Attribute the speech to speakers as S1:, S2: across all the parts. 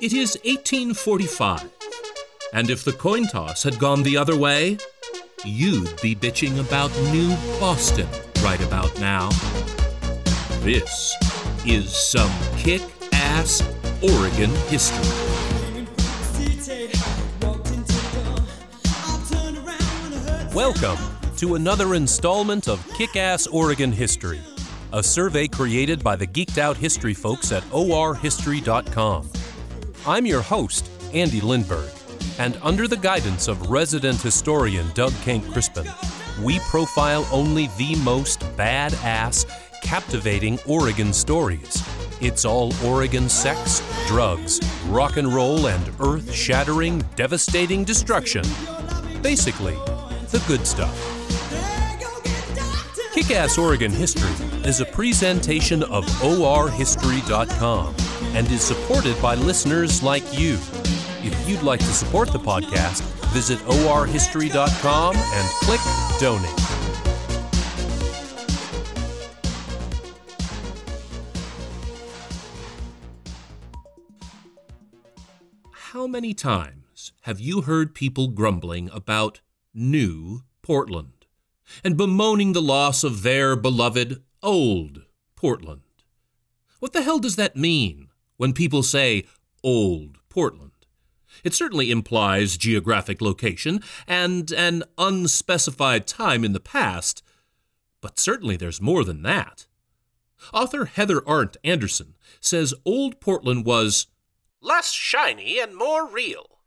S1: It is 1845, and if the coin toss had gone the other way, you'd be bitching about New Boston right about now. This is some kick ass Oregon history. Welcome to another installment of Kick Ass Oregon History, a survey created by the geeked out history folks at orhistory.com. I'm your host, Andy Lindberg, and under the guidance of resident historian Doug Kenck Crispin, we profile only the most badass, captivating Oregon stories. It's all Oregon sex, drugs, rock and roll, and earth shattering, devastating destruction. Basically, the good stuff. Kick Ass Oregon History is a presentation of orhistory.com and is supported by listeners like you. If you'd like to support the podcast, visit orhistory.com and click Donate. How many times have you heard people grumbling about new Portland and bemoaning the loss of their beloved old Portland? What the hell does that mean when people say old Portland? It certainly implies geographic location and an unspecified time in the past, but certainly there's more than that. Author Heather Arndt Anderson says Old Portland was less shiny and more real.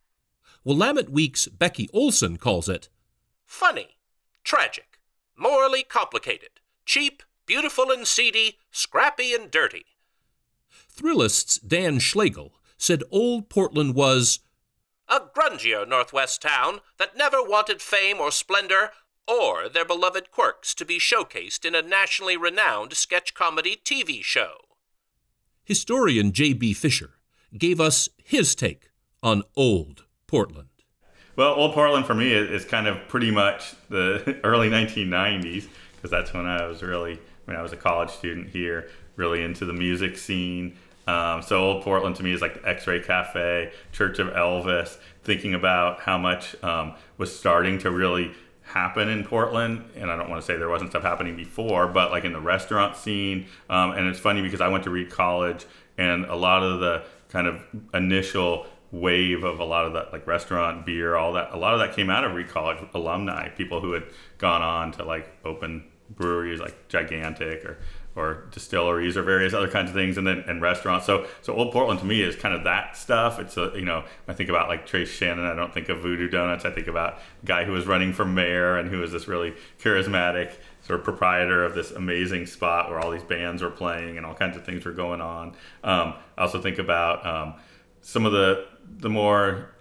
S1: Willamette Week's Becky Ohlsen calls it funny, tragic, morally complicated, cheap, beautiful and seedy, scrappy and dirty. Thrillist's Dan Schlegel said Old Portland was a grungier Northwest town that never wanted fame or splendor or their beloved quirks to be showcased in a nationally renowned sketch comedy TV show. Historian J.B. Fisher gave us his take on Old Portland.
S2: Well, Old Portland for me is kind of pretty much the early 1990s because that's when I was really, when I was a college student here, really into the music scene. Um, so Old Portland to me is like the X-Ray Cafe, Church of Elvis. Thinking about how much um, was starting to really happen in Portland, and I don't want to say there wasn't stuff happening before, but like in the restaurant scene. Um, and it's funny because I went to Reed College, and a lot of the kind of initial wave of a lot of that like restaurant beer all that a lot of that came out of Reed College alumni people who had gone on to like open breweries like gigantic or or distilleries or various other kinds of things and then and restaurants. So so old portland to me is kind of that stuff. It's a you know i think about like Tres Shannon. I don't think of voodoo donuts. I think about guy who was running for mayor and who was this really charismatic sort of proprietor of this amazing spot where all these bands were playing and all kinds of things were going on. Um, i also think about um, some of the the more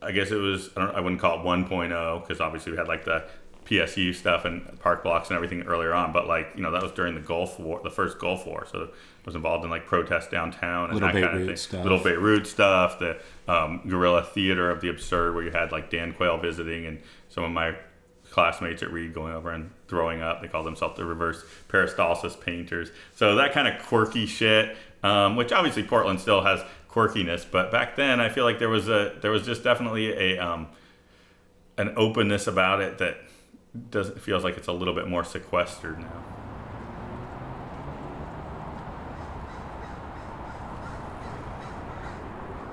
S2: I guess it was I, I wouldn't call it 1.0 because obviously we had like the PSU stuff and park blocks and everything earlier on, but like you know that was during the Gulf War, the first Gulf War, so I was involved in like protests downtown and
S3: Little
S2: that
S3: Beirut
S2: kind of thing.
S3: stuff.
S2: Little Beirut stuff, the um, guerrilla theater of the absurd, where you had like Dan Quayle visiting and some of my classmates at Reed going over and throwing up. They call themselves the reverse peristalsis painters. So that kind of quirky shit, um, which obviously Portland still has quirkiness, but back then I feel like there was a there was just definitely a um, an openness about it that does it feels like it's a little bit more sequestered now.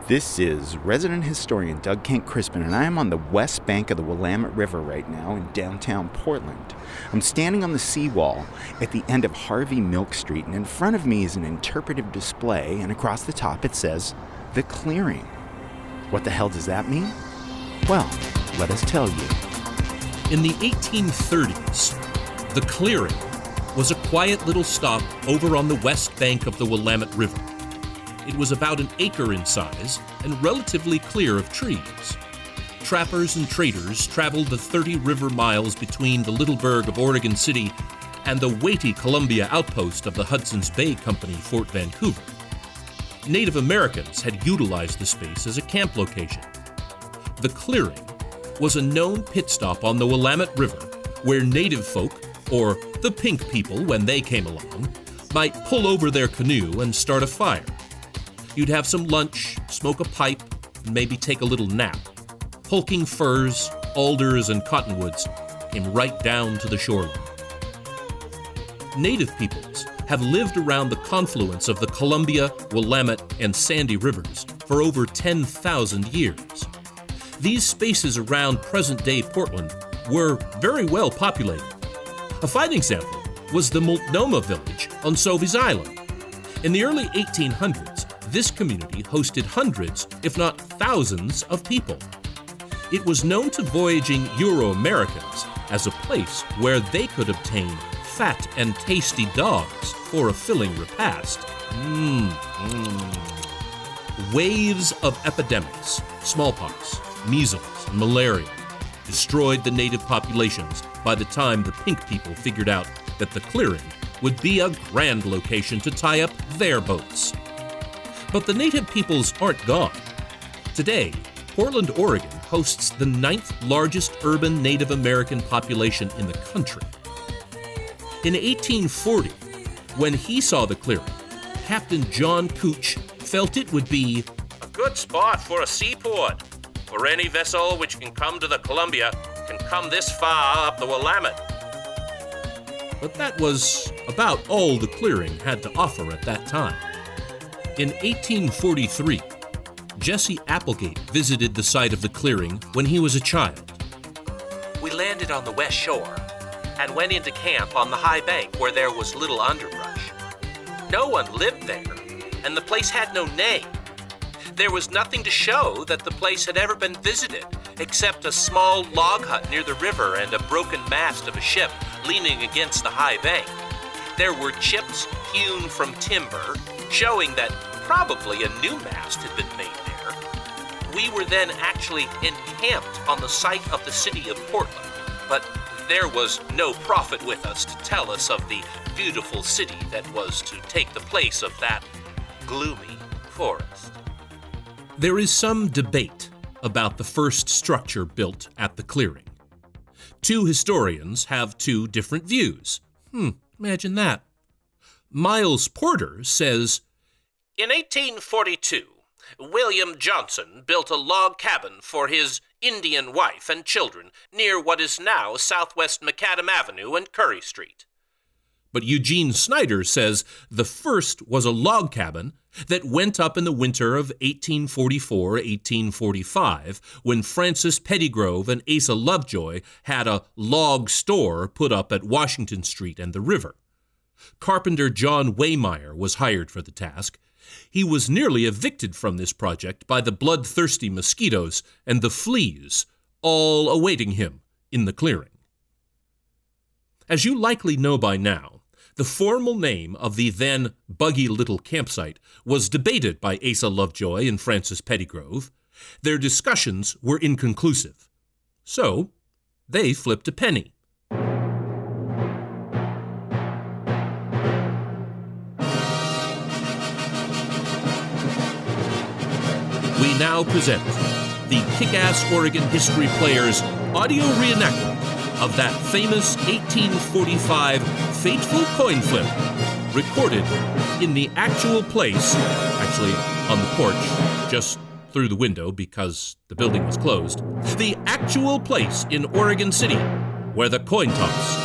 S3: This is resident historian Doug Kenck Crispin, and I am on the west bank of the Willamette River right now in downtown Portland. I'm standing on the seawall at the end of Harvey Milk Street, and in front of me is an interpretive display, and across the top it says, The Clearing. What the hell does that mean? Well, let us tell you.
S1: In the 1830s, the clearing was a quiet little stop over on the west bank of the Willamette River. It was about an acre in size and relatively clear of trees. Trappers and traders traveled the 30 river miles between the little burg of Oregon City and the weighty Columbia outpost of the Hudson's Bay Company, Fort Vancouver. Native Americans had utilized the space as a camp location. The clearing was a known pit stop on the Willamette River where native folk, or the pink people when they came along, might pull over their canoe and start a fire. You'd have some lunch, smoke a pipe, and maybe take a little nap. Hulking firs, alders, and cottonwoods came right down to the shoreline. Native peoples have lived around the confluence of the Columbia, Willamette, and Sandy rivers for over 10,000 years. These spaces around present day Portland were very well populated. A fine example was the Multnomah village on Sauvie's Island. In the early 1800s, this community hosted hundreds, if not thousands, of people. It was known to voyaging Euro Americans as a place where they could obtain fat and tasty dogs for a filling repast. Mmm. Mm. Waves of epidemics, smallpox, measles, and malaria, destroyed the native populations by the time the pink people figured out that the clearing would be a grand location to tie up their boats. But the native peoples aren't gone. Today, Portland, Oregon hosts the ninth largest urban Native American population in the country. In 1840, when he saw the clearing, Captain John Couch felt it would be a good spot for a seaport, for any vessel which can come to the Columbia can come this far up the Willamette. But that was about all the clearing had to offer at that time. In 1843, Jesse Applegate visited the site of the clearing when he was a child.
S4: We landed on the west shore and went into camp on the high bank where there was little underbrush. No one lived there, and the place had no name. There was nothing to show that the place had ever been visited, except a small log hut near the river and a broken mast of a ship leaning against the high bank. There were chips hewn from timber, showing that probably a new mast had been made there. We were then actually encamped on the site of the city of Portland, but there was no prophet with us to tell us of the beautiful city that was to take the place of that gloomy forest.
S1: There is some debate about the first structure built at the clearing. Two historians have two different views. Hmm, imagine that. Miles Porter says
S4: In 1842, William Johnson built a log cabin for his Indian wife and children near what is now Southwest Macadam Avenue and Curry Street.
S1: But Eugene Snyder says the first was a log cabin that went up in the winter of 1844 1845 when Francis Pettigrove and Asa Lovejoy had a log store put up at Washington Street and the river. Carpenter John Waymire was hired for the task, he was nearly evicted from this project by the bloodthirsty mosquitoes and the fleas, all awaiting him in the clearing. As you likely know by now, the formal name of the then buggy little campsite was debated by Asa Lovejoy and Francis Pettigrove. Their discussions were inconclusive. So, they flipped a penny we now present the Kick Ass Oregon History Players audio reenactment of that famous 1845 fateful coin flip, recorded in the actual place, actually on the porch, just through the window because the building was closed, the actual place in Oregon City where the coin toss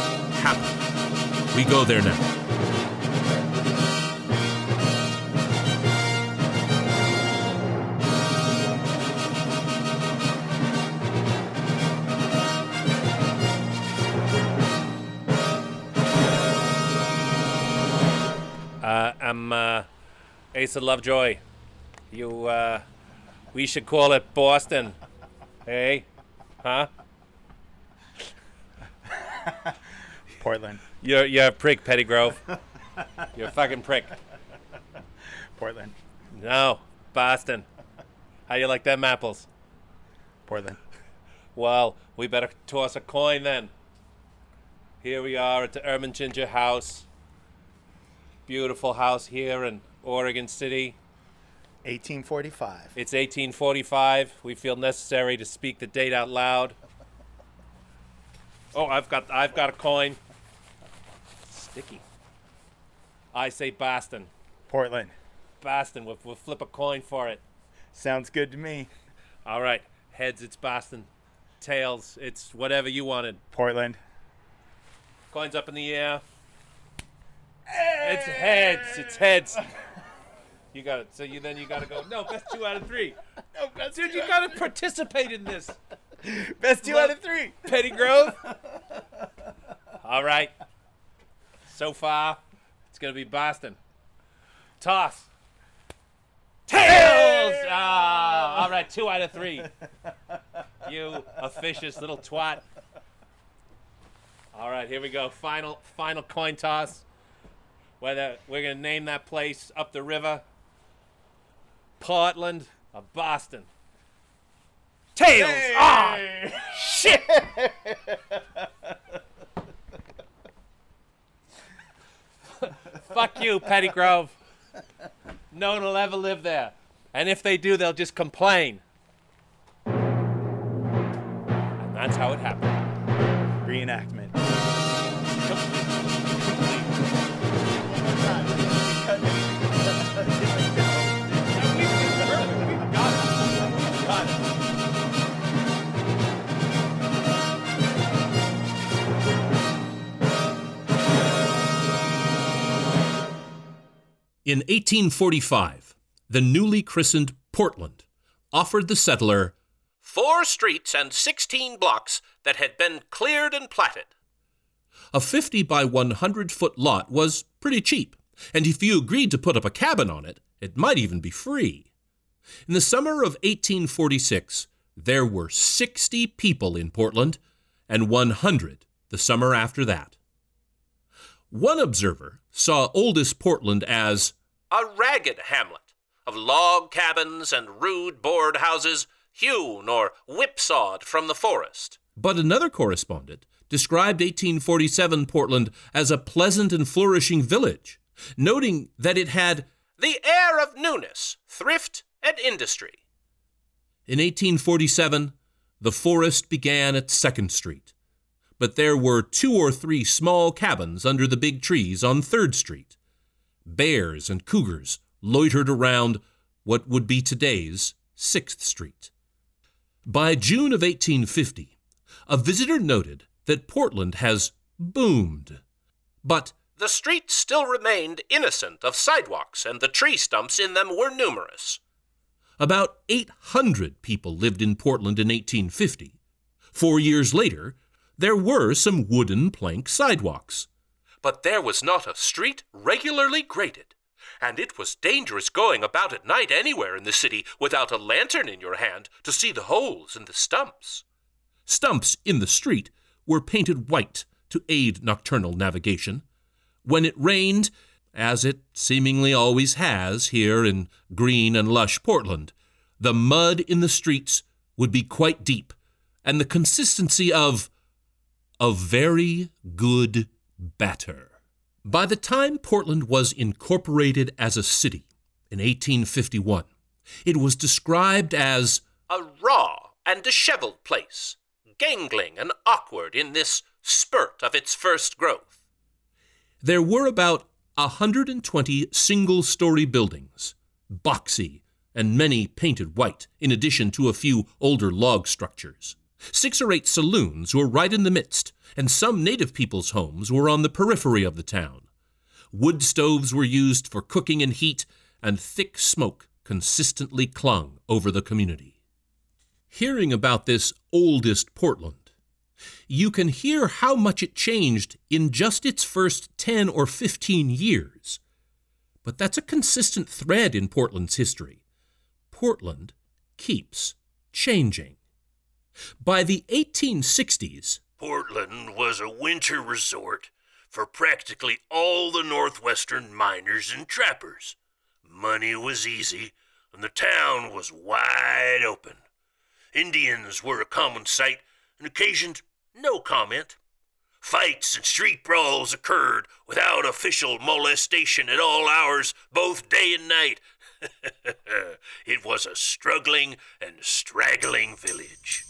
S1: happened. We go there now.
S5: Asa Lovejoy. You, uh, we should call it Boston. Hey, huh?
S3: Portland.
S5: You're you're a prick, Pettigrove. You're a fucking prick.
S3: Portland.
S5: No, Boston. How you like them apples?
S3: Portland.
S5: Well, we better toss a coin then. Here we are at the Ermatinger House beautiful house here in Oregon City.
S3: 1845.
S5: It's 1845. We feel necessary to speak the date out loud. Oh, I've got I've got a coin. Sticky. I say Boston.
S3: Portland.
S5: Boston. We'll, we'll flip a coin for it.
S3: Sounds good to me.
S5: All right. Heads, it's Boston. Tails, it's whatever you wanted.
S3: Portland.
S5: Coins up in the air. It's heads. It's heads. You got it. So you then you got to go. No, best two out of three. No, best dude, you got to participate in this.
S3: Best two out of three.
S5: Pettigrove. All right. So far, it's gonna be Boston. Toss. Tails. Ah, all right. Two out of three. You officious little twat. All right, here we go. Final, final coin toss. Whether we're gonna name that place up the river, Portland or Boston. Tails. Ah, shit. Fuck you, Pettigrove. No one will ever live there. And if they do, they'll just complain. And that's how it happened.
S3: Reenactment.
S1: In 1845, the newly christened Portland offered the settler
S4: Four streets and 16 blocks that had been cleared and platted.
S1: a 50 by 100 foot lot was pretty cheap, and if you agreed to put up a cabin on it, it might even be free. In the summer of 1846, there were 60 people in Portland, and 100 the summer after that. One observer saw oldest Portland as
S4: A ragged hamlet of log cabins and rude board houses hewn or whipsawed from the forest.
S1: But another correspondent described 1847 Portland as a pleasant and flourishing village, noting that it had
S4: The air of newness, thrift, and industry.
S1: In 1847, the forest began at 2nd Street, but there were two or three small cabins under the big trees on 3rd Street. Bears and cougars loitered around what would be today's 6th Street. By June of 1850, a visitor noted that Portland has boomed. But
S4: The streets still remained innocent of sidewalks, and the tree stumps in them were numerous.
S1: About 800 people lived in Portland in 1850. Four years later, there were some wooden plank sidewalks.
S4: But there was not a street regularly graded, and it was dangerous going about at night anywhere in the city without a lantern in your hand to see the holes in the stumps.
S1: Stumps in the street were painted white to aid nocturnal navigation. When it rained, as it seemingly always has here in green and lush Portland, the mud in the streets would be quite deep, and the consistency of a very good batter. By the time Portland was incorporated as a city in 1851, it was described as
S4: A raw and disheveled place, gangling and awkward in this spurt of its first growth.
S1: there were about a 120 single story buildings, boxy and many painted white, in addition to a few older log structures. Six or eight saloons were right in the midst, and some native people's homes were on the periphery of the town. Wood stoves were used for cooking and heat, and thick smoke consistently clung over the community. Hearing about this oldest Portland, you can hear how much it changed in just its first 10 or 15 years. But that's a consistent thread in Portland's history. Portland keeps changing. By the 1860s,
S6: Portland was a winter resort for practically all the Northwestern miners and trappers. Money was easy, and the town was wide open. Indians were a common sight and occasioned no comment. Fights and street brawls occurred without official molestation at all hours, both day and night. it was a struggling and straggling village.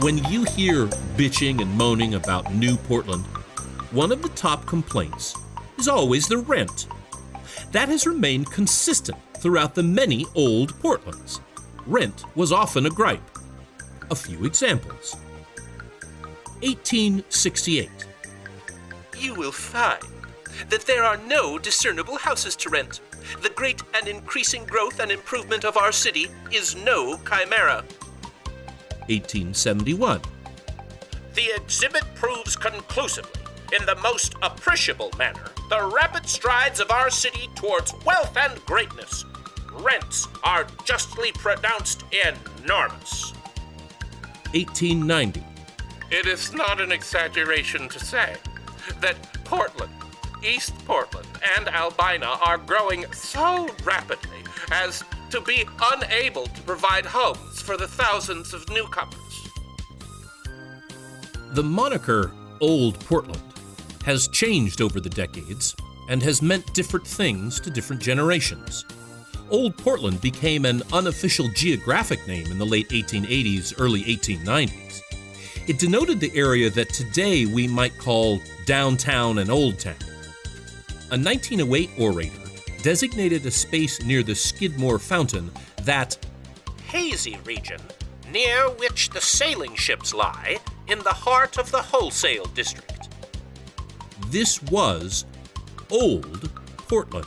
S1: When you hear bitching and moaning about New Portland, one of the top complaints is always the rent. That has remained consistent throughout the many old Portlands. Rent was often a gripe. A few examples 1868.
S4: You will find that there are no discernible houses to rent. The great and increasing growth and improvement of our city is no chimera.
S1: 1871.
S4: The exhibit proves conclusively, in the most appreciable manner, the rapid strides of our city towards wealth and greatness. Rents are justly pronounced enormous.
S1: 1890.
S4: It is not an exaggeration to say that Portland, East Portland, and Albina are growing so rapidly as to be unable to provide homes for the thousands of newcomers.
S1: The moniker Old Portland has changed over the decades and has meant different things to different generations. Old Portland became an unofficial geographic name in the late 1880s, early 1890s. It denoted the area that today we might call downtown and Old Town. A 1908 orator designated a space near the Skidmore Fountain that
S4: Hazy region, near which the sailing ships lie, in the heart of the wholesale district.
S1: this was Old Portland,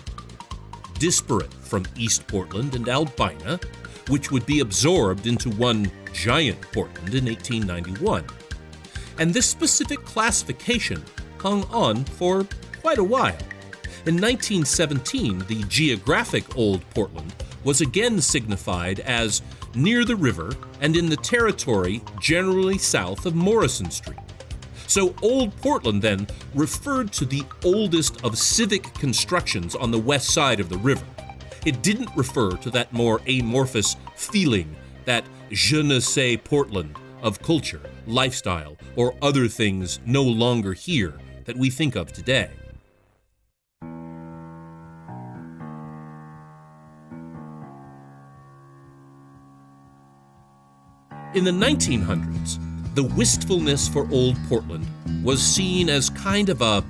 S1: disparate from East Portland and Albina, which would be absorbed into one giant Portland in 1891. And this specific classification hung on for quite a while. In 1917, the geographic Old Portland was again signified as near the river and in the territory generally south of Morrison Street. So Old Portland then referred to the oldest of civic constructions on the west side of the river. It didn't refer to that more amorphous feeling, that je ne sais Portland of culture, lifestyle, or other things no longer here that we think of today. In the 1900s, the wistfulness for Old Portland was seen as kind of a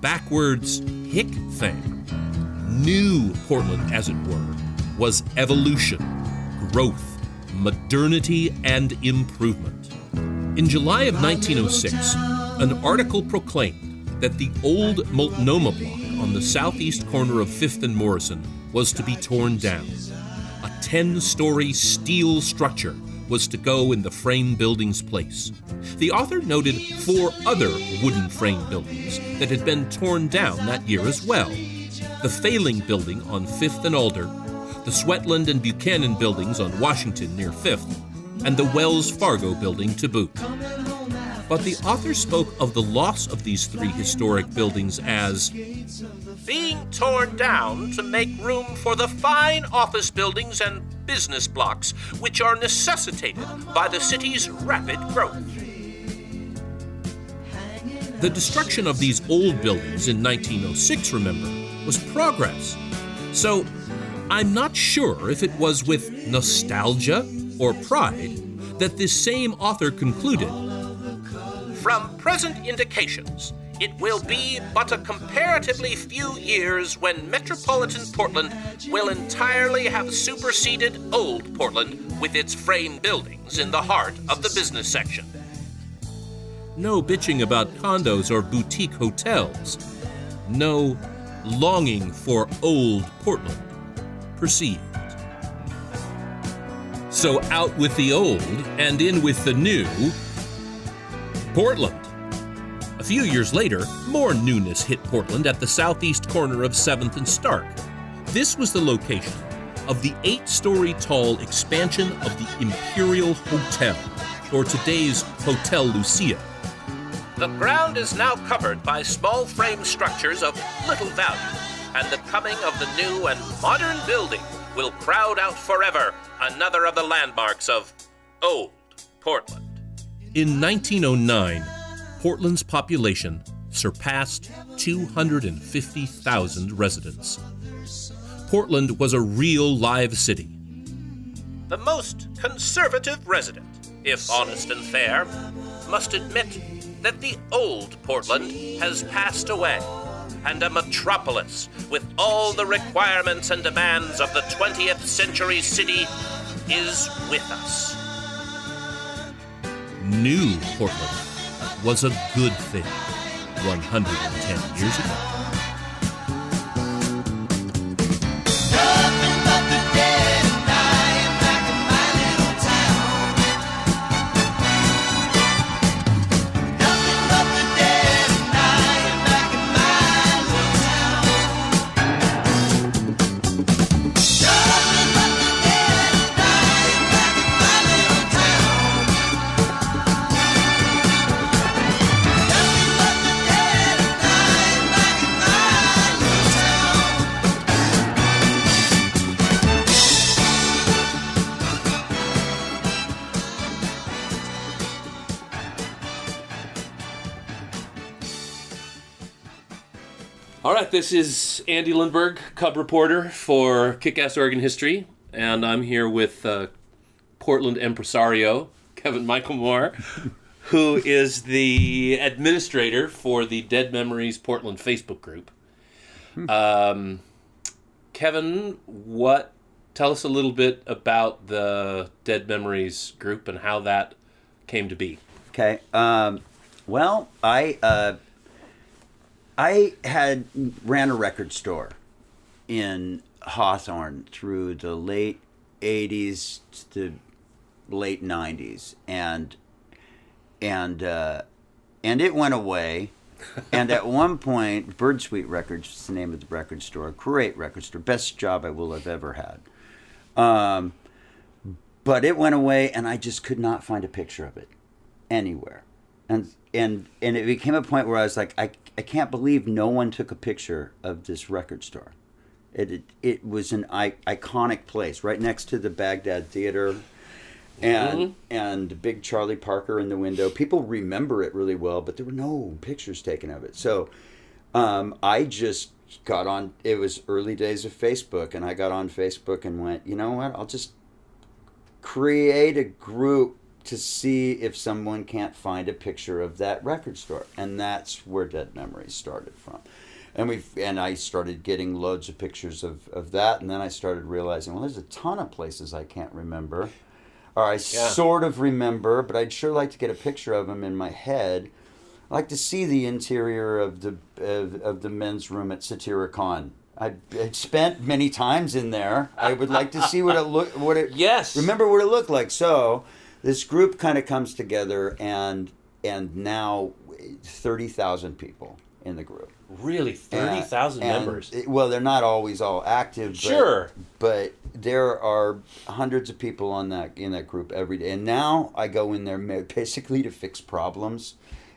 S1: backwards hick thing. New Portland, as it were, was evolution, growth, modernity, and improvement. In July of 1906, an article proclaimed that the old Multnomah block on the southeast corner of 5th and Morrison was to be torn down. A 10 story steel structure was to go in the frame building's place. The author noted four other wooden frame buildings that had been torn down that year as well the Failing Building on 5th and Alder, the Sweatland and Buchanan buildings on Washington near 5th, and the Wells Fargo building to boot. But the author spoke of the loss of these three historic buildings as
S4: being torn down to make room for the fine office buildings and business blocks which are necessitated by the city's rapid growth.
S1: The destruction of these old buildings in 1906, remember, was progress. So, I'm not sure if it was with nostalgia or pride that this same author concluded
S4: From present indications, it will be but a comparatively few years when metropolitan Portland will entirely have superseded old Portland with its frame buildings in the heart of the business section.
S1: no bitching about condos or boutique hotels, no longing for old Portland perceived. So out with the old and in with the new Portland. A few years later, more newness hit Portland at the southeast corner of 7th and Stark. This was the location of the eight story tall expansion of the Imperial Hotel, or today's Hotel Lucia.
S4: The ground is now covered by small frame structures of little value, and the coming of the new and modern building will crowd out forever another of the landmarks of Old Portland.
S1: In 1909, Portland's population surpassed 250,000 residents. Portland was a real live city.
S4: The most conservative resident
S7: if honest and fair, must admit that the old Portland has passed away, and a metropolis with all the requirements and demands of the 20th century city is with us.
S8: New Portland was a good thing 110 years ago.
S1: This is Andy Lindberg, Cub reporter for Kick-Ass Oregon History, and I'm here with uh, Portland impresario Kevin Michael Moore, who is the administrator for the Dead Memories Portland Facebook group. Um, Kevin, what? Tell us a little bit about the Dead Memories group and how that came to be.
S9: Okay. Um, well, I uh, I had ran a record store in Hawthorne through the late '80s to late '90s, and and uh, and it went away. and at one point, Bird Sweet Records is the name of the record store. Great record store, best job I will have ever had. Um, but it went away, and I just could not find a picture of it anywhere. And and and it became a point where I was like, I, I can't believe no one took a picture of this record store. It it, it was an I, iconic place right next to the Baghdad Theater. And and big Charlie Parker in the window. People remember it really well, but there were no pictures taken of it. So um, I just got on. It was early days of Facebook, and I got on Facebook and went, you know what? I'll just create a group to see if someone can't find a picture of that record store, and that's where Dead Memories started from. And we and I started getting loads of pictures of, of that, and then I started realizing, well, there's a ton of places I can't remember, or I sort of remember, but I'd sure like to get a picture of them in my head. I like to see the interior of the of, of the men's room at Satyricon. I I'd spent many times in there. I would like to see what it look what it
S1: Yes.
S9: remember what it looked like. So this group kind of comes together and and now thirty thousand people in the group.
S1: Really, thirty thousand
S9: And- and
S1: members.
S9: it- well, they're not always all active.
S1: Sure.
S9: but there are hundreds of people on that in that group every day. And now I go in there basically to fix problems,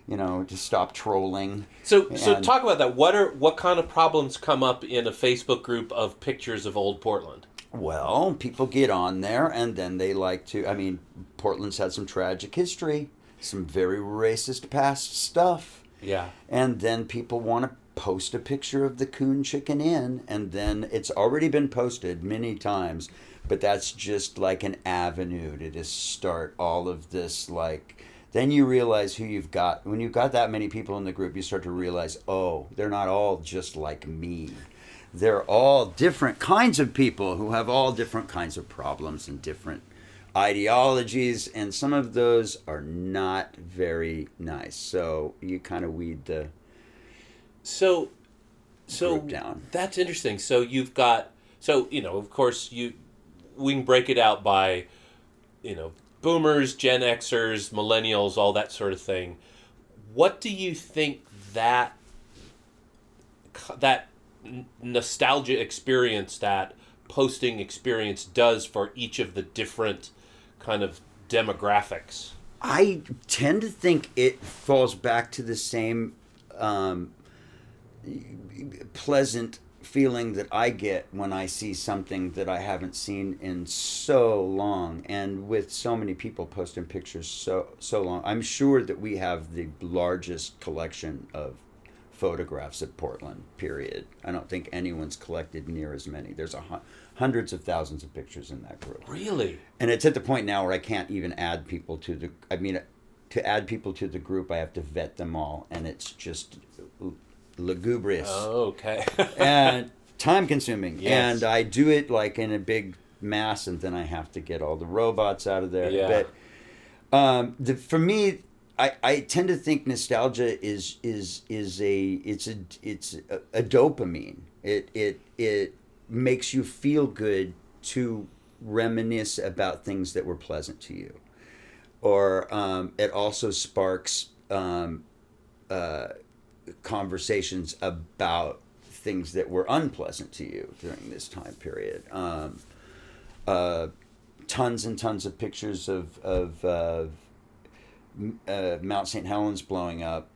S9: you know, to stop trolling.
S1: So, so talk about that. What are what kind of problems come up in a Facebook group of pictures of old Portland?
S9: Well, people get on there and then they like to. I mean, Portland's had some tragic history, some very racist past stuff.
S1: Yeah.
S9: And then people want to post a picture of the Coon Chicken Inn, and then it's already been posted many times, but that's just like an avenue to just start all of this. Like, then you realize who you've got. When you've got that many people in the group, you start to realize, oh, they're not all just like me. They're all different kinds of people who have all different kinds of problems and different ideologies, and some of those are not very nice. So you kind of weed the
S1: So, so
S9: Group down.
S1: that's interesting. So you've got so you know of course you we can break it out by you know boomers, Gen Xers, millennials, all that sort of thing. What do you think that that nostalgia experience, that posting experience, does for each of the different kind of demographics?
S9: I tend to think it falls back to the same um, pleasant feeling that I get when I see something that I haven't seen in so long, and with so many people posting pictures so so long. I'm sure that we have the largest collection of photographs of Portland. Period. I don't think anyone's collected near as many. There's a hun- hundreds of thousands of pictures in that group
S1: Really?
S9: and it's at the point now where I can't even add people to the. I mean, to add people to the group, I have to vet them all, and it's just lugubrious
S1: Oh, okay.
S9: and time consuming.
S1: Yes.
S9: And I do it like in a big mass, and then I have to get all the robots out of there.
S1: Yeah.
S9: But um, the, for me, I, I tend to think nostalgia is is is a it's a it's a, a dopamine. It it it makes you feel good to reminisce about things that were pleasant to you, or um, it also sparks um, uh, conversations about things that were unpleasant to you during this time period. Um, uh, tons and tons of pictures of of uh, uh, Mount St. Helens blowing up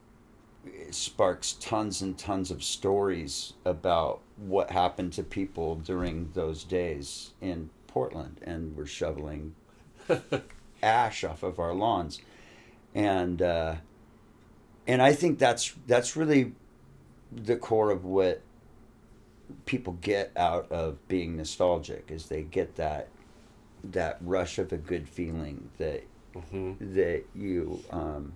S9: sparks tons and tons of stories about what happened to people during those days in Portland, and we're shoveling ash off of our lawns, and uh, and I think that's that's really the core of what people get out of being nostalgic is they get that that rush of a good feeling that that you um,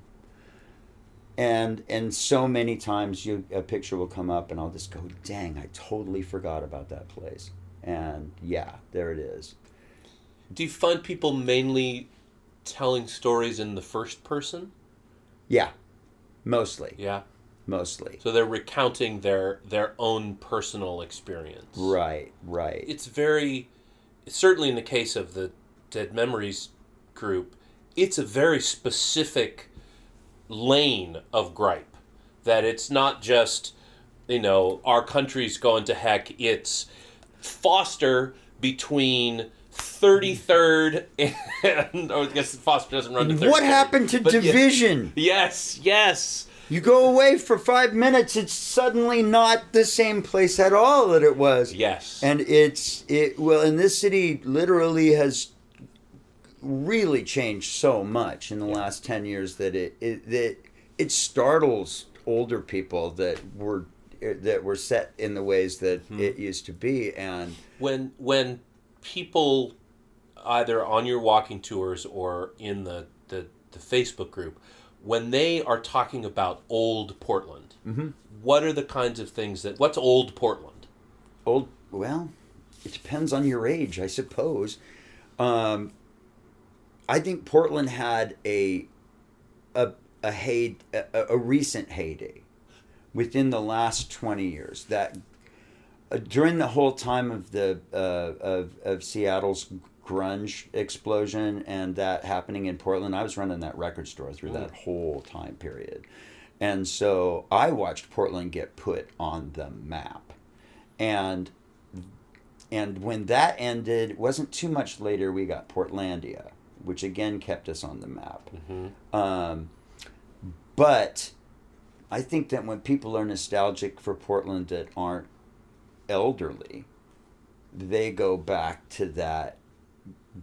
S9: and and so many times you a picture will come up and I'll just go dang I totally forgot about that place. And yeah there it is.
S1: Do you find people mainly telling stories in the first person?
S9: yeah. Mostly.
S1: Yeah.
S9: mostly.
S1: So they're recounting their their own personal experience.
S9: right right.
S1: It's very certainly in the case of the Dead Memories group, it's a very specific lane of gripe. That it's not just, you know, our country's going to heck, it's Foster between 33rd and oh, I guess Foster doesn't run to 33rd.
S9: what happened to
S1: but
S9: division
S1: Yes, yes.
S9: you go away for five minutes it's suddenly not the same place at all that it was
S1: Yes.
S9: and it's it well and this city literally has really changed so much in the last 10 years that it, it that it startles older people that were that were set in the ways that it used to be. And
S1: when when people either on your walking tours or in the the, the Facebook group when they are talking about old Portland what are the kinds of things that what's old Portland?
S9: Old well it depends on your age i suppose. Um, i think portland had a a a, hey, a, a recent heyday within the last 20 years that uh, during the whole time of the uh, of, of seattle's grunge explosion and that happening in portland i was running that record store through that whole time period. And so i watched portland get put on the map. And and when that ended, it wasn't too much later, we got Portlandia, which again kept us on the map. Um, but I think that when people are nostalgic for Portland that aren't elderly, they go back to that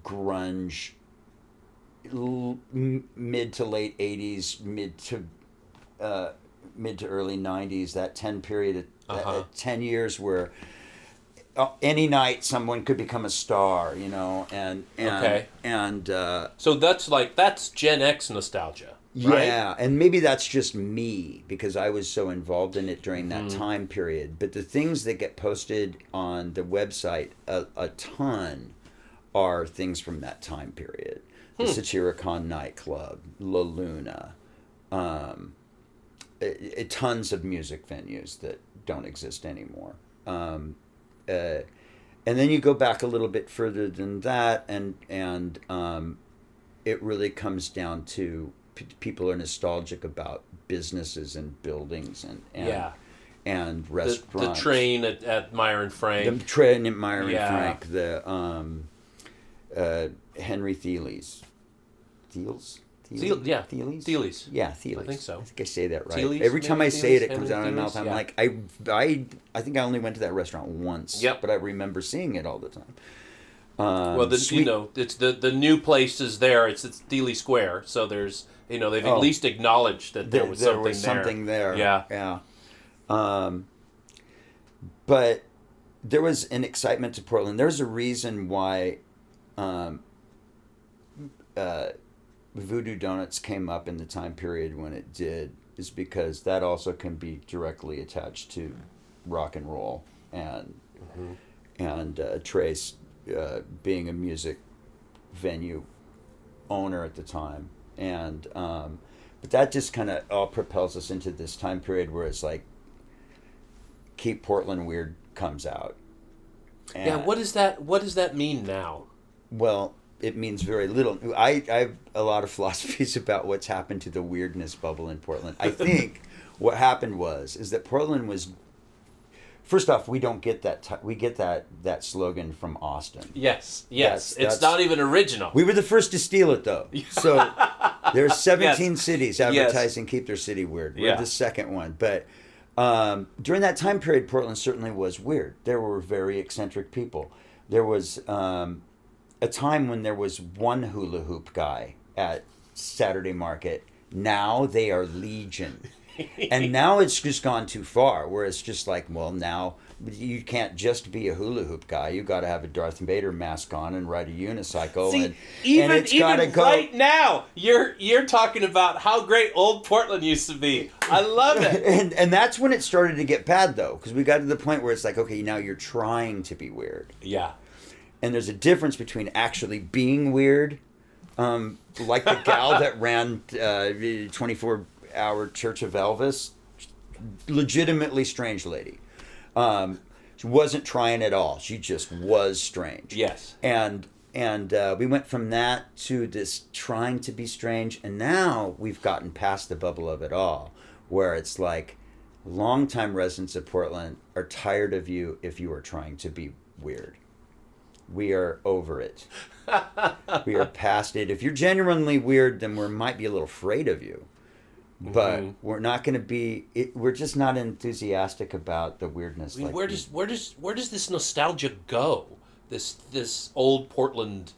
S9: grunge l- mid to late 80s, mid to uh, mid to early 90s, that 10 period, of,
S1: Uh-huh.
S9: uh, 10 years where any night someone could become a star, you know, and and
S1: Okay.
S9: and uh,
S1: so that's like that's Gen X nostalgia right
S9: yeah, and maybe that's just me because I was so involved in it during that time period. But the things that get posted on the website a, a ton are things from that time period. The Satyricon nightclub, La Luna, um, i- i- tons of music venues that don't exist anymore. Um, uh, and then you go back a little bit further than that, and and um, it really comes down to p- people are nostalgic about businesses and buildings and and,
S1: Yeah.
S9: and
S1: the,
S9: restaurants.
S1: the train at, at Meier and Frank
S9: the train at Meier and
S1: Yeah.
S9: Frank, the um, uh, Henry Thiele's, Thiel's,
S1: Thiel- yeah,
S9: Thiele's,
S1: Thiele's.
S9: yeah, Thiele's.
S1: I think so.
S9: I think I say that right.
S1: Thiele's,
S9: Every time I say it, it comes out of my mouth. I'm
S1: yeah.
S9: like, I, I, I think I only went to that restaurant once.
S1: Yep.
S9: But I remember seeing it all the time. Um,
S1: well the, you know it's the the new place is there it's it's Dealey Square so there's you know they've
S9: Oh.
S1: at least acknowledged that there
S9: There-
S1: was
S9: there
S1: something
S9: was something there.
S1: yeah
S9: Yeah. Um, but there was an excitement to Portland. There's a reason why um, uh, Voodoo Donuts came up in the time period when it did, is because that also can be directly attached to rock and roll and and uh, Tres uh, being a music venue owner at the time, and um, but that just kind of all propels us into this time period where it's like keep Portland weird comes out.
S5: Yeah, what does that what does that mean now?
S9: well, it means very little. I, I have a lot of philosophies about what's happened to the weirdness bubble in Portland. I think what happened was is that Portland was. First off, we don't get that. T- we get that that slogan from Austin.
S5: Yes, yes.
S9: That's-
S5: it's
S9: that's-
S5: not even original.
S9: We were the first to steal it, though. So there's 17 cities
S5: Yes.
S9: advertising "Keep Their City Weird." We're
S5: Yeah.
S9: the second one, but um, during that time period, Portland certainly was weird. There were very eccentric people. There was um, a time when there was one hula hoop guy at Saturday Market. Now they are legion. and now it's just gone too far where it's just like well now you can't just be a hula hoop guy you got to have a darth vader mask on and ride a unicycle
S5: See,
S9: and,
S5: even
S9: and
S5: even
S9: go
S5: right now, you're you're talking about how great old Portland used to be. I love it.
S9: and and that's when it started to get bad though because we got to the point where it's like okay now you're trying to be weird
S5: yeah.
S9: And there's a difference between actually being weird um, like the gal that ran uh, 24 hour church of elvis legitimately strange lady. Um, she wasn't trying at all. She just was strange.
S5: Yes.
S9: and and uh, we went from that to this trying to be strange. And now we've gotten past the bubble of it all where it's like longtime residents of portland are tired of you if you are trying to be weird we are over it we are past it if you're genuinely weird then we might be a little afraid of you but
S5: Mm-hmm.
S9: we're not going to be it, we're just not enthusiastic about the weirdness
S5: I mean,
S9: like
S5: where does where does where does this nostalgia go? This this old Portland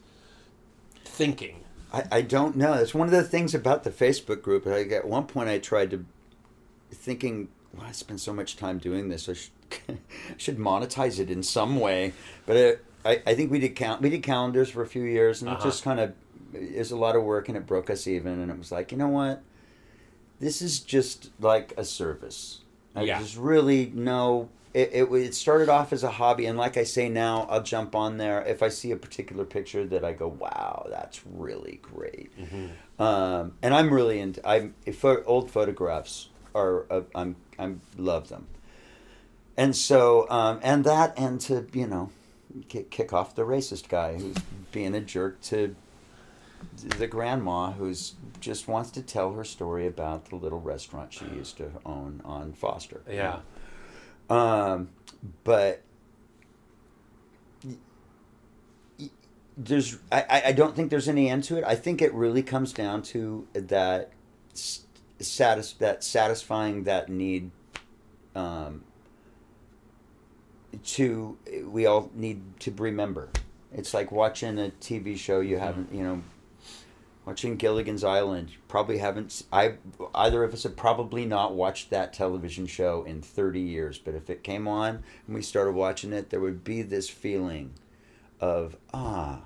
S5: thinking.
S9: I, I don't know. It's one of the things about the Facebook group. Like at one point, I tried to thinking, well, I spend so much time doing this. I should, I should monetize it in some way. But it, I, I think we did count. We did calendars for a few years, and it
S5: Uh-huh.
S9: just kind of is a lot of work, and it broke us even. And it was like, you know what? This is just like a service. I
S5: Yeah.
S9: just really know. It, it, it started off as a hobby, and like I say now, I'll jump on there if I see a particular picture that I go, "Wow, that's really great." Um, and I'm really into. I'm if old photographs are. Uh, I'm I'm love them. And so, um, and that, and to you know, kick, kick off the racist guy who's being a jerk to the grandma who's just wants to tell her story about the little restaurant she used to own on Foster.
S5: Yeah.
S9: Um, but there's, I, I- I don't think there's any end to it. I think it really comes down to that satis- that satisfying that need. Um, to we all need to remember. It's like watching a TV show you haven't, you know, watching Gilligan's Island. Probably haven't. I either of us have probably not watched that television show in thirty years. But if it came on and we started watching it, there would be this feeling of ah,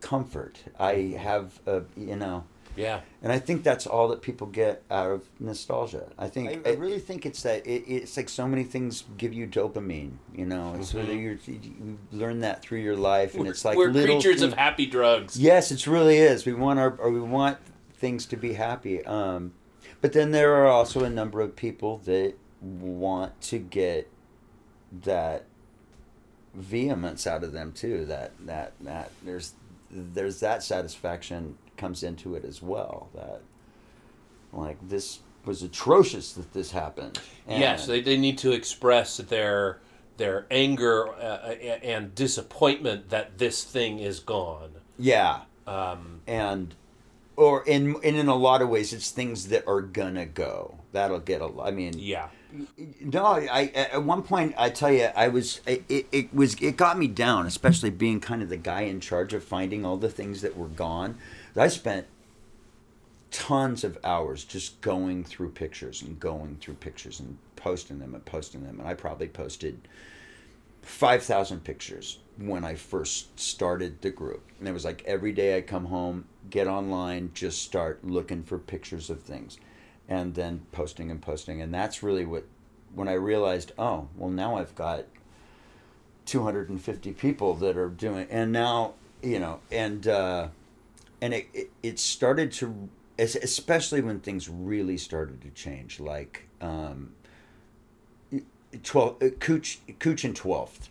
S9: comfort. I have a you know.
S5: Yeah.
S9: And I think that's all that people get out of nostalgia. I think I,
S5: I-
S9: really think it's that it, it's like so many things give you dopamine. You know, it's whether you you learn that through your life, and it's like
S5: Mm-hmm. We're
S9: little
S5: creatures of happy drugs.
S9: Yes, it really is. We want our or we want things to be happy. Um, but then there are also a number of people that want to get that vehemence out of them too. That that that there's there's that satisfaction comes into it as well. That like this was atrocious that this happened.
S5: yes, they, they need to express their their anger uh, and disappointment that this thing is gone.
S9: Yeah.
S5: Um,
S9: and or in and in a lot of ways it's things that are gonna go that'll get a i mean
S5: yeah.
S9: no i at one point i tell you i was it, it was it got me down especially being kind of the guy in charge of finding all the things that were gone i spent tons of hours just going through pictures and going through pictures and posting them and posting them, and I probably posted five thousand pictures when I first started the group. And it was like every day I come home, get online, just start looking for pictures of things, and then posting and posting, and that's really what when I realized, oh, well now I've got 250 people that are doing and now you know and uh and it it, it started to especially when things really started to change like um 12 uh, Couch Couch and 12th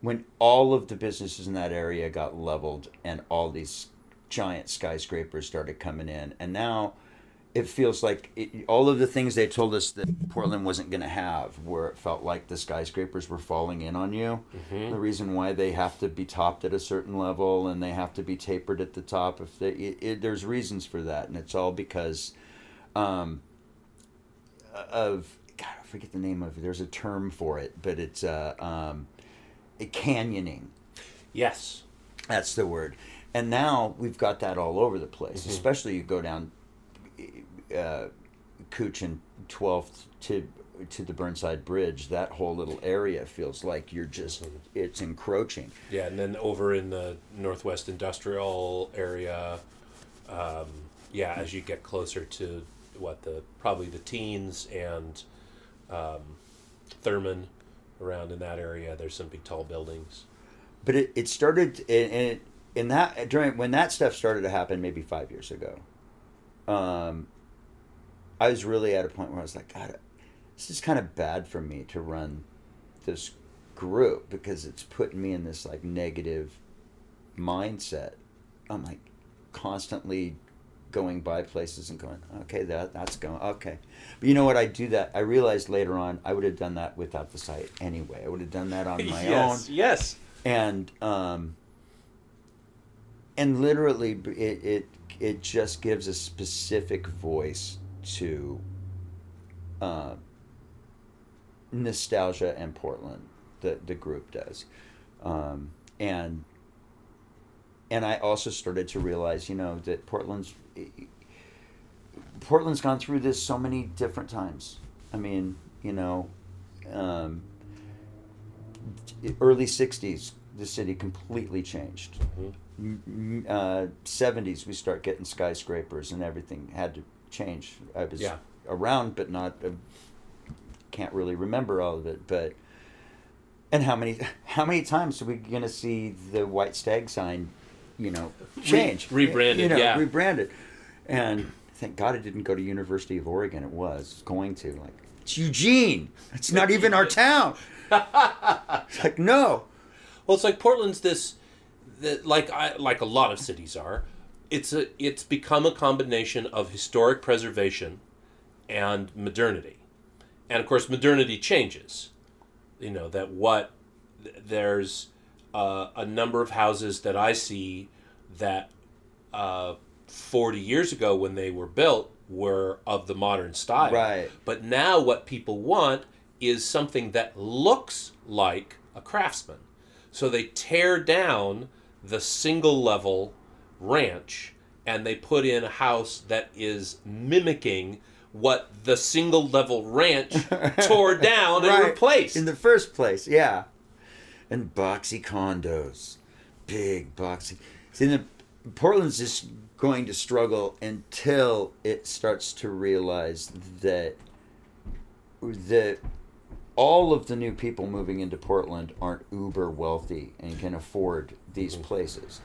S9: when all of the businesses in that area got leveled and all these giant skyscrapers started coming in and now it feels like it, all of the things they told us that Portland wasn't going to have, where it felt like the skyscrapers were falling in on you. The reason why they have to be topped at a certain level and they have to be tapered at the top, if they, it, it, there's reasons for that, and it's all because um, of God, I forget the name of it. There's a term for it, but it's uh, um, a canyoning.
S1: Yes.
S9: That's the word. And now we've got that all over the place. Especially you go down uh, Couch and 12th to to the Burnside Bridge. That whole little area feels like you're just it's encroaching.
S1: Yeah, and then over in the northwest industrial area, um, yeah, as you get closer to what the probably the teens and um, Thurman around in that area, there's some big tall buildings.
S9: But it, it started and it, in that during when that stuff started to happen maybe five years ago. Um, I was really at a point where I was like, God, this is kind of bad for me to run this group because it's putting me in this like negative mindset. I'm like constantly going by places and going, okay, that that's going okay. But you know what? I do that. I realized later on I would have done that without the site anyway. I would have done that on my
S1: yes,
S9: own
S1: yes.
S9: and um, and literally it, it it just gives a specific voice to uh, nostalgia and Portland. The the group does, um, and and I also started to realize, you know, that Portland's Portland's gone through this so many different times. I mean, you know, um, early 60s the city completely changed M- m- uh, 70s we start getting skyscrapers and everything had to change. I was
S1: Yeah.
S9: around but not uh, can't really remember all of it but and how many how many times are we going to see the white stag sign you know change?
S1: rebranded,
S9: you know,
S1: yeah.
S9: rebranded. And thank god it didn't go to university of oregon it was going to like it's eugene it's not even our town. It's like no.
S1: Well, it's like Portland's this, like I like a lot of cities are. It's a it's become a combination of historic preservation and modernity, and of course modernity changes. You know that what there's uh, a number of houses that I see that uh, 40 years ago when they were built were of the modern style.
S9: Right.
S1: But now what people want is something that looks like a craftsman. So they tear down the single level ranch and they put in a house that is mimicking what the single level ranch tore down and
S9: Right.
S1: replaced.
S9: in the first place yeah and boxy condos big boxy see the portland's just going to struggle until it starts to realize that that all of the new people moving into portland aren't uber wealthy and can afford these mm-hmm. places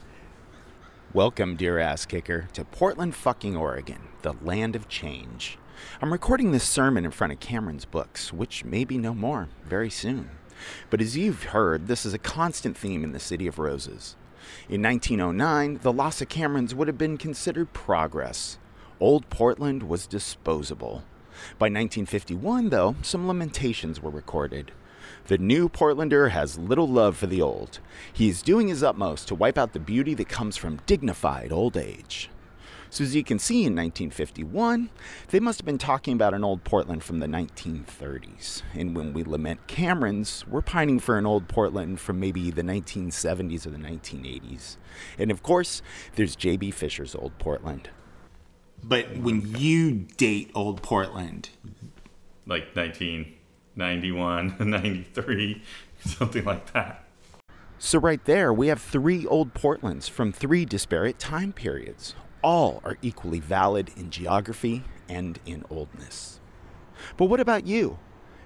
S3: Welcome, dear ass kicker, to Portland, fucking Oregon, the land of change. I'm recording this sermon in front of Cameron's books, which may be no more very soon. But as you've heard, this is a constant theme in the City of Roses. In 1909, the loss of Camerons would have been considered progress. Old Portland was disposable. By 1951, though, some lamentations were recorded. The new Portlander has little love for the old. He is doing his utmost to wipe out the beauty that comes from dignified old age. So, as you can see in 1951, they must have been talking about an old Portland from the 1930s. And when we lament Camerons, we're pining for an old Portland from maybe the 1970s or the 1980s. And of course, there's J.B. Fisher's Old Portland.
S10: But when you date old Portland,
S2: like 1991, 93, something like that.
S3: So, right there, we have three old Portlands from three disparate time periods. All are equally valid in geography and in oldness. But what about you?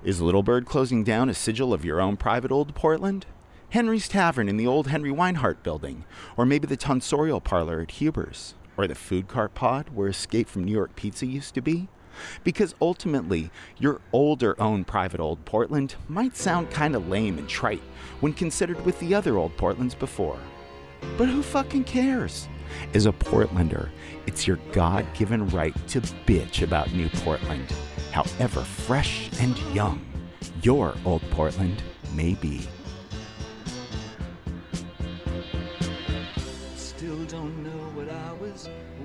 S3: Is Little Bird closing down a sigil of your own private old Portland? Henry's Tavern in the old Henry Weinhard building? Or maybe the tonsorial parlor at Huber's? Or the food cart pod where Escape from New York Pizza used to be? Because ultimately, your older own private old Portland might sound kind of lame and trite when considered with the other old Portlands before. But who fucking cares? As a Portlander, it's your God given right to bitch about New Portland, however fresh and young your old Portland may be.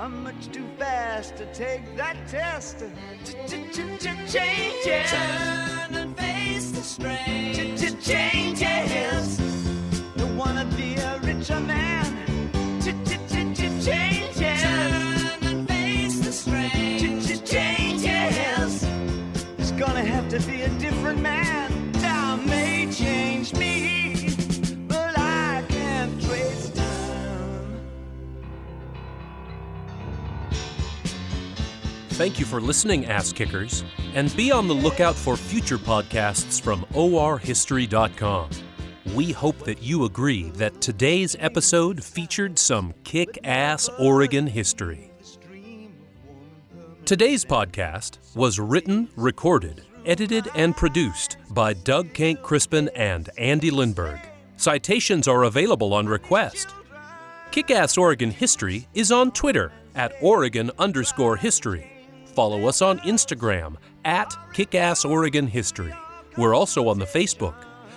S8: I'm much too fast to take that test. Changes. Turn and face the strain. Changes. Don't wanna be a richer man. Changes.
S1: Thank you for listening, Ass Kickers, and be on the lookout for future podcasts from orhistory.com. We hope that you agree that today's episode featured some kick ass Oregon history. Today's podcast was written, recorded, edited, and produced by Doug Kenck Crispin and Andy Lindberg. Citations are available on request. Kick Ass Oregon History is on Twitter at Oregon underscore history. Follow us on Instagram at KickAssOregonHistory. We're also on the Facebook.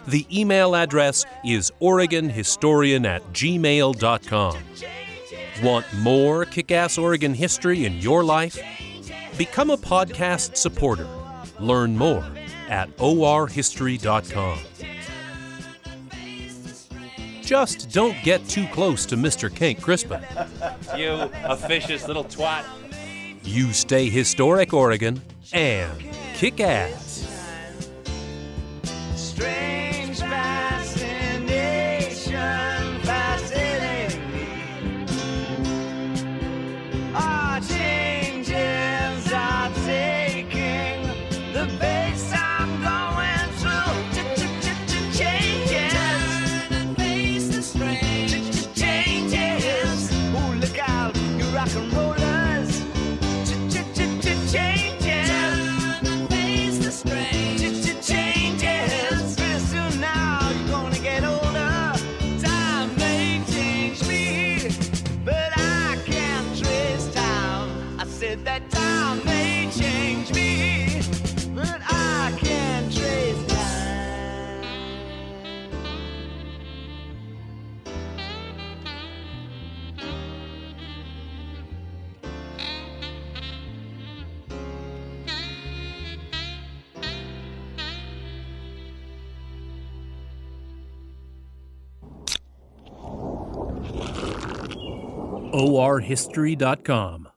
S1: The email address is OregonHistorian at gmail.com. Want more Kickass Oregon history in your life? Become a podcast supporter. Learn more at orhistory.com. Just don't get too close to Mr. Kenck Crispin.
S5: You officious little twat.
S1: You stay historic, Oregon, and kick ass. orhistory.com.